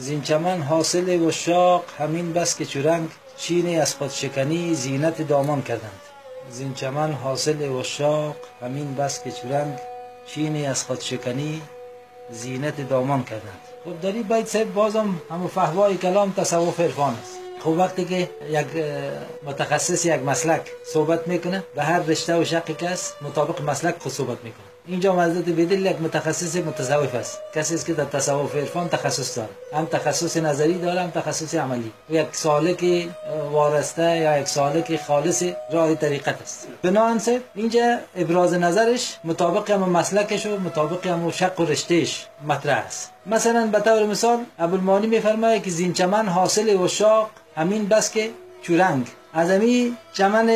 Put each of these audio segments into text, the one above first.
زین چمن حاصل و شاق همین بس که چرنگ چینی از خود شکنی زینت دامان کردند. زین چمن حاصل و شاق همین بس که چرنگ چینی از خود شکنی زینت دامان کردند. خب در این بیت صاحب بازم همو فهوای کلام تصوف عرفان است. خب وقتی که یک متخصص یک مسلک صحبت می‌کنه به هر رشته و شقی است مطابق مسلک خود صحبت می‌کنه. اینجا حضرت بدل یک متخصص متصوف است. کسی است که در تصوف عرفان تخصص داره. هم تخصص نظری داره هم تخصص عملی. و یک سالک وارسته یا یک سالک خالص راه طریقت است. بنابراین اینجا ابراز نظرش مطابق هم مسلکش و مطابق هم شق و رشتهش مطرح است. مثلا به طور مثال ابوالمانی میفرماید که زین چمن حاصل و شاق همین بس که چورنگ. از چمن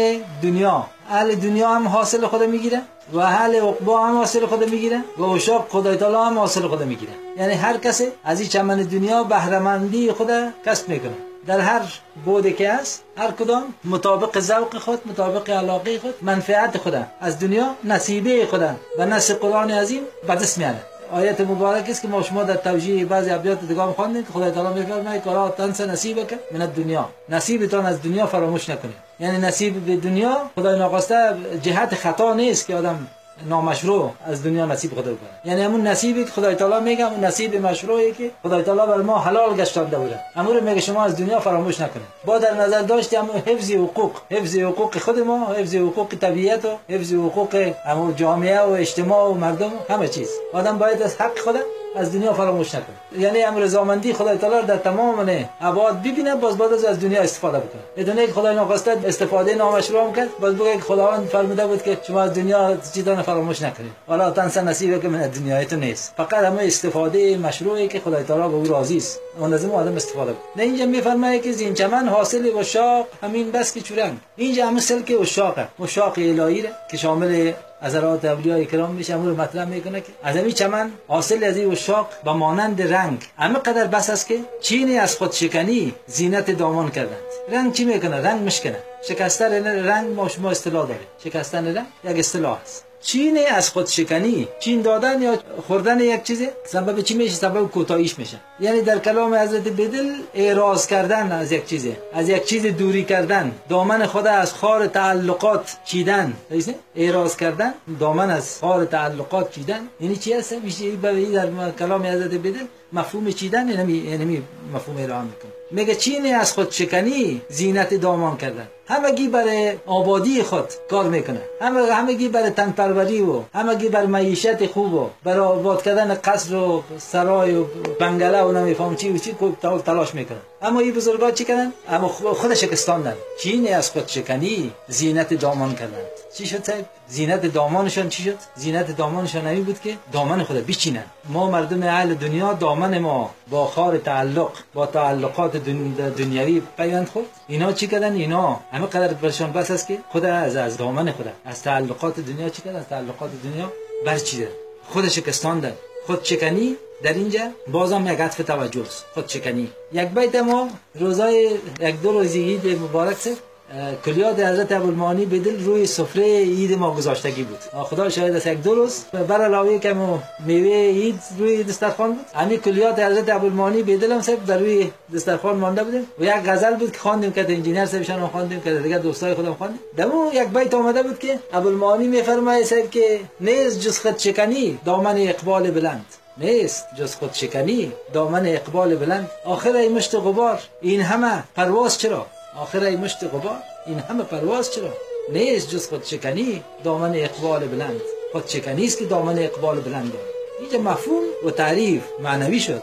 دنیا. اهل دنیا هم حاصل خود می‌گیره و اهل عقبا هم حاصل خود می‌گیره و اشاق خدای تعالی هم حاصل خود می‌گیره. یعنی هر کسی از این چمن دنیا بهرهمندی خود کسب می‌کنه. در هر بوده که است هر کدام مطابق ذوق خود مطابق علاقه خود منفعت خود از دنیا نصیبه خود و نص قرآن عظیم به دست میاره آیت مبارک است که ما شما در توجیه بعضی ابیات دیگه هم خواندیم که خدای تعالی میفرماید که را تنس نصیب که من دنیا نصیبتان از دنیا فراموش نکنید. یعنی نصیب به دنیا خدای ناخواسته جهت خطا نیست که آدم نامشروع از دنیا نصیب خدا بکنه. یعنی همون نصیبی که خدای تعالی میگه اون نصیب مشروعی که خدای تعالی بر ما حلال گشتانده بوده. امور میگه شما از دنیا فراموش نکنید. با در نظر داشتی همون حفظ حقوق. حفظ حقوق خود ما حفظ حقوق طبیعت و حفظ حقوق همون جامعه و اجتماع و مردم همه چیز. آدم باید از حق خود از دنیا فراموش نکنه یعنی امر رضامندی خدای تعالی در تمام ابعاد ببینه باز بعد از دنیا استفاده بکنه. بدون که خدای ناخواسته استفاده نامشروع کرد باز بگه خداوند فرموده بود که شما از دنیا چیزا فراموش نکنید. حالا تنس نصیبه که من دنیا تو نیست. فقط همه استفاده مشروعی که خدای تعالی به او راضی است. اون لازم آدم استفاده کنه نه اینجا میفرمایه که زین چمن حاصل و شاق همین بس که چورنگ اینجا همه سلک و شاقه و شاق الهی که شامل حضرات اولیاء کرام میشه امور مطرح می‌کنه که از همین چمن حاصل از این اشاق با مانند رنگ. همه قدر بس است که چینی از خود شکنی زینت دامان کردند. رنگ چی می‌کنه؟ رنگ مشکنه. شکستن رنگ ما شما اصطلاح داره. شکستن رنگ یک اصطلاح است. چین از خود شکنی؟ چین دادن یا خوردن یک چیزی سبب چی میشه؟ سبب کوتاهیش میشه. یعنی در کلام حضرت بدل اعراض کردن از یک چیزی از یک چیز دوری کردن. دامن خود از خار تعلقات چیدن. اعراض کردن. دامن از خار تعلقات چیدن. یعنی چی هست؟ میشه در کلام حضرت بدل مفهوم چیدن یعنی یعنی مفهوم اعلام می‌کنه. میگه چینی از خود شکنی زینت دامان کردن. همگی برای آبادی خود کار می‌کنه. همه همگی برای تن پروری و همگی برای معیشت خوب و برای آباد کردن قصر و سرای و بنگله و نمیفهم چی و چی تلاش می‌کنه اما این بزرگا چی کردن اما خود شکستاندن چینی از خود شکنی زینت دامان کردن. چی شد زینت دامانشان چی شد؟ زینت دامانشان نمی بود که دامن خود بچینن ما مردم اهل دنیا دامن ما با خار تعلق با تعلقات دنیوی پیوند خود اینا چی کردن؟ اینا همه قدر برشان بس است که خود از از دامن خود از تعلقات دنیا چی کردن؟ از تعلقات دنیا برچیدن خود شکستاندن خود چکنی در اینجا بازم یک عطف توجه است. خود چکنی. یک بیت ما روزای یک دو روزی مبارک سه. کلیات حضرت ابوالمانی به دل روی سفره عید ما گذاشتگی بود. خدا شاید است یک دو روز بر علاوه که میوه عید روی دسترخوان بود. همین کلیات حضرت ابوالمانی به دلم سب در روی دسترخوان مانده بود و یک غزل بود که خواندیم که انجینر صاحبشان خواندیم که دیگه دوستای خودم خواندیم. دمو یک بیت آمده بود که ابوالمانی میفرمایه سب که نیز جز خود چکنی دامن اقبال بلند. نیست جز خود شکنی دامن اقبال بلند. آخر ای مشت غبار این همه پرواز چرا؟ آخر ای مشت غبار این همه پرواز چرا؟ نیست جز خود شکنی دامن اقبال بلند. خود است که دامن اقبال بلند. داره اینجا مفهوم و تعریف معنوی شد.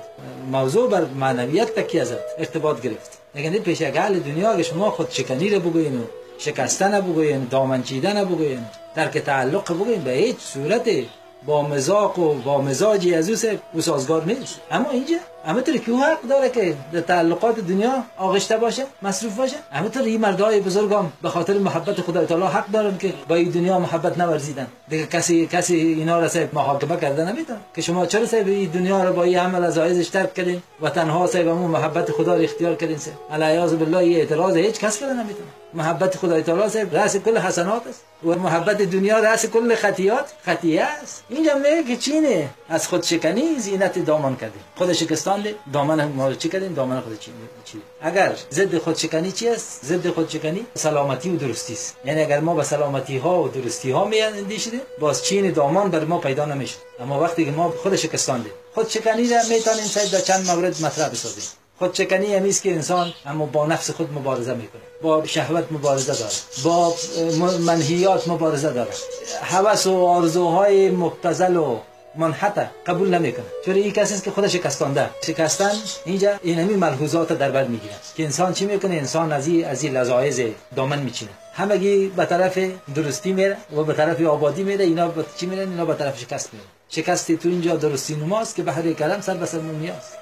موضوع بر معنویت تکی ازت. ارتباط گرفت. اگر پیش اگل دنیا که شما خود شکنی رو بگوین و شکستن بگوین دامن چیدن بگوین ترک تعلق بگوین به هیچ صورت با مزاق و با مزاجی از او سازگار نیست. اما اینجا همه طور که حق داره که در تعلقات دنیا آغشته باشه مصروف باشه. همه طور این مردای بزرگام به خاطر محبت خدای تعالی حق دارن که با این دنیا محبت نورزیدن. دیگه کسی کسی اینا را سه محاکمه کرده نمی‌تونه که شما چرا سه این دنیا رو با این عمل از عایزش ترک کردین؟ و تنها سه به محبت خدا رو اختیار کردین سه علیاذ بالله اعتراض هیچ کس کرده نمی‌تونه محبت خدای تعالی سه رأس کل حسنات است. و محبت دنیا رأس کل خطیات خطیه است. اینجا میگه که چینه. از خود شکنی زینت دامان کردی خود شکستان شکستاند دامن ما رو چی کردیم؟ دامن خود چی اگر ضد خودشکنی چی است؟ ضد خودشکنی سلامتی و درستی است. یعنی اگر ما به سلامتی ها و درستی ها می اندیشیدیم باز چین دامان بر ما پیدا نمیشه اما وقتی که ما خود شکستاندیم خودشکنی را می‌تونیم سید در چند مورد مطرح بسازیم. خودشکنی همیست که انسان اما با نفس خود مبارزه می‌کنه با شهوت مبارزه داره با منهیات مبارزه داره هوس و آرزوهای مبتزل و منحت قبول نمی‌کنه چون این کسی است که خودش شکستانده شکستن اینجا این همین ملحوظات در بر می‌گیره. که انسان چی می‌کنه؟ انسان از این از این لذایز دامن میچینه. همگی به طرف درستی میره و به طرف آبادی میره اینا به چی میرن؟ اینا به طرف شکست میره شکستی تو اینجا درستی نماست که بحر کرم سر به سر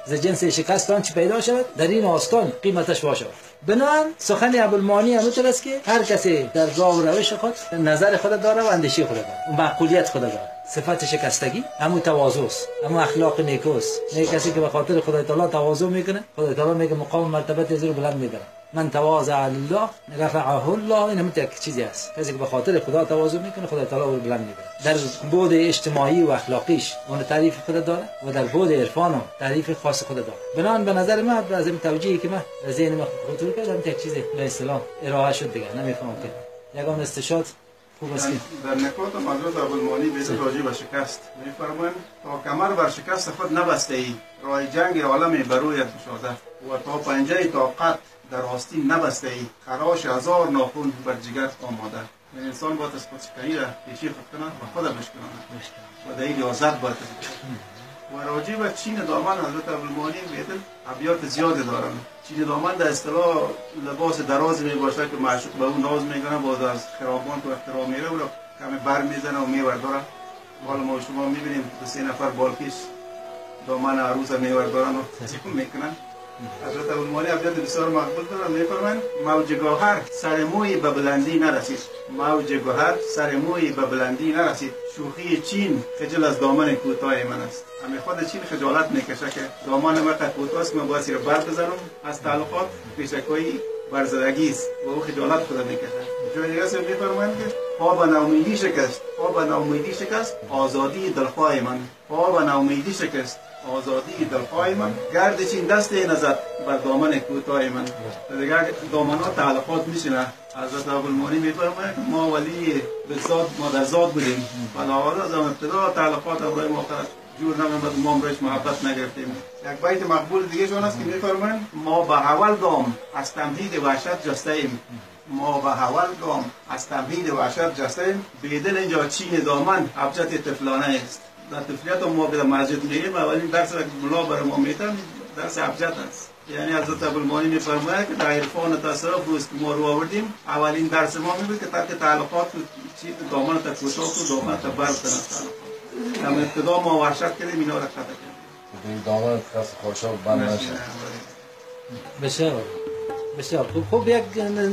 ز جنس شکستان چی پیدا شود؟ در این آستان قیمتش باشد بنان سخن ابوالمانی همونطور است که هر کسی در راه و روش خود نظر خود داره و اندیشه خود داره. و معقولیت خود داره. صفت شکستگی همون تواضع است همون اخلاق نیکوست. نه کسی که به خاطر خدای تعالی تواضع می‌کنه خدای تعالی میگه مقام مرتبت از رو بلند می‌بره من تواضع الله رفعه الله این هم یک چیزی است کسی که به خاطر خدا تواضع می‌کنه خدای تعالی او بلند می‌بره در بود اجتماعی و اخلاقیش اون تعریف خود داره و در بود عرفان تعریف خاص خود داره. بنان به نظر من از این توجیهی که من ذهن من خطور کردم یک به اصطلاح ارائه شد دیگه. نمی‌فهمم که یگان استشاد. خوب است در نکات حضرت ابوالمانی به راجع به شکست میفرمایند تا کمر بر شکست خود نبسته ای. راه جنگ عالم برویت گشاده و تا پنجه طاقت در آستین نبسته ای. خراش هزار ناخون بر جگر آماده. یعنی انسان باید از خودشکنی را پیشی خود کنه و خود بشکنه و در این ریاضت باید و راجع به چین دامن حضرت ابوالمانی میدن ابیات زیاد دارن چین دامن در اصطلاح لباس دراز می باشه که معشوق به اون ناز می‌کنه باز از خرابان تو احترام میره و کمی بر می‌زنه و میورداره حالا ما شما می‌بینیم سه نفر بالکیش دامن عروس میوردارن و می‌کنن حضرت ابوالمانی ابیات بسیار مقبول دارن میفرمایند موج گوهر سر موی به بلندی نرسید. موج گوهر سر موی به بلندی نرسید. شوخی چین خجل از دامن کوتاه من است. همه خود چین خجالت می‌کشه که دامن من کوتاه است. من باید رو بر بزنم. از تعلقات پیشکایی برزدگی است. و او خجالت خود می‌کشه. جای دیگه میفرمایند که پا به شکست. پا به ناامیدی شکست آزادی دلخواه من. پا به ناامیدی شکست آزادی دلخواه من. گرد چین دست نزد بر دامن کوتاه من. دیگر دامنات تعلقات میشنه حضرت ابوالمانی میفرماید ما ولی به ذات ما در ذات بودیم. بنابراین از ابتدا تعلقات برای ما جور نمیمد ما بهش محبت نگرفتیم. یک بیت مقبول دیگه شون است که میفرمایند ما به اول گام از تمهید وحشت جسته ایم ما به اول گام از تمهید وحشت جسته بیدل اینجا چین دامن ابجد طفلانه است. در طفلیت ما به مسجد میریم اولین درس که ملا برای ما میتن درس ابجد است. یعنی حضرت ابوالمانی میفرماید که در عرفان تصرف روز که ما رو آوردیم اولین درس ما میبود که ترک تعلقات چی دامن تا کوتاه و دامن تا بر تعلقات. هم ابتدا ما وحشت کردیم اینا رو قطع کردیم. دامن کس خوشاب بند نشه بسیار بسیار خوب. خوب یک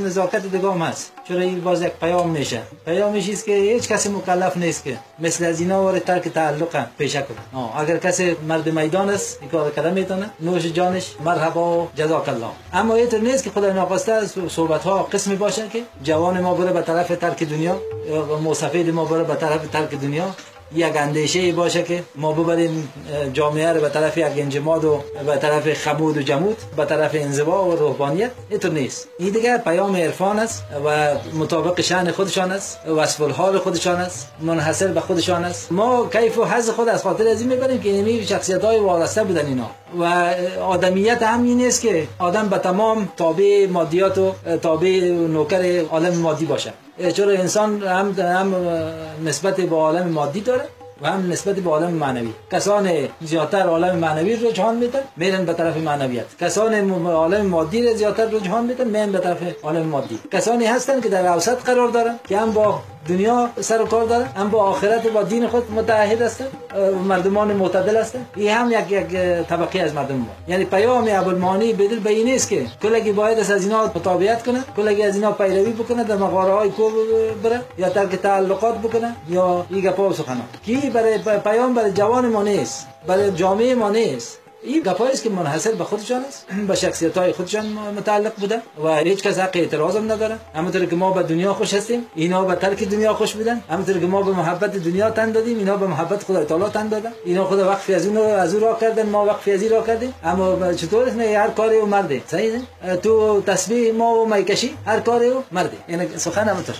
نزاکت دیگه هم هست. چرا این باز یک پیام میشه؟ پیامش است که هیچ کسی مکلف نیست که مثل از اینا وارد ترک تعلق پیشه کنه. اگر کسی مرد میدان است این کار کردن می‌تونه. نوش جانش مرحبا جزاک الله اما اینطور نیست که خدای ناخواسته صحبت ها قسمی باشه که جوان ما بره به طرف ترک دنیا یا موسفید ما بره به طرف ترک دنیا. یک اندیشه باشه که ما ببریم جامعه رو به طرف یک انجماد و به طرف خمود و جمود به طرف انزوا و روحانیت. اینطور نیست. این دیگه پیام عرفان است و مطابق شان خودشان است وصف الحال خودشان است منحصر به خودشان است. ما کیف و حظ خود از خاطر از این می‌بریم که اینمی شخصیت های وارسته بودن اینا. و آدمیت هم این است که آدم به تمام تابع مادیات و تابع نوکر عالم مادی باشه. چرا انسان هم, هم نسبت به عالم مادی داره و هم نسبت به عالم معنوی. کسان زیادتر عالم معنوی رو رجحان میدن میرن به طرف معنویت. کسان عالم مادی رو زیادتر رجحان میدن میرن به طرف عالم مادی. کسانی هستن که در اوسط قرار دارن که هم با دنیا سر و کار داره. هم با آخرت و با دین خود متعهد هستن مردمان معتدل هستن این هم یک یک طبقه از مردم ما. یعنی پیام ابوالمانی بدل به این است که کلگی باید از اینا مطابقت کنه کلگی از اینا پیروی بکنه در مغاره های کو بره یا ترک تعلقات بکنه یا این گپا و سخنا کی برای پیام برای جوان ما نیست برای جامعه ما نیست. این گپایی که منحصر به خودشان است به شخصیت های خودشان متعلق بوده و هیچ کس حق اعتراض هم نداره. همونطور که ما به دنیا خوش هستیم اینا به ترک دنیا خوش بودن. همونطور که ما به محبت دنیا تن دادیم اینا به محبت خدا تعالی تن دادن. اینا خدا وقفی از اون از اون را کردن ما وقفی از را کردیم. اما چطور نه هر کاری او مرده صحیح تو تسبیح ما و می‌کشی هر کاری او مرده یعنی سخن همونطور.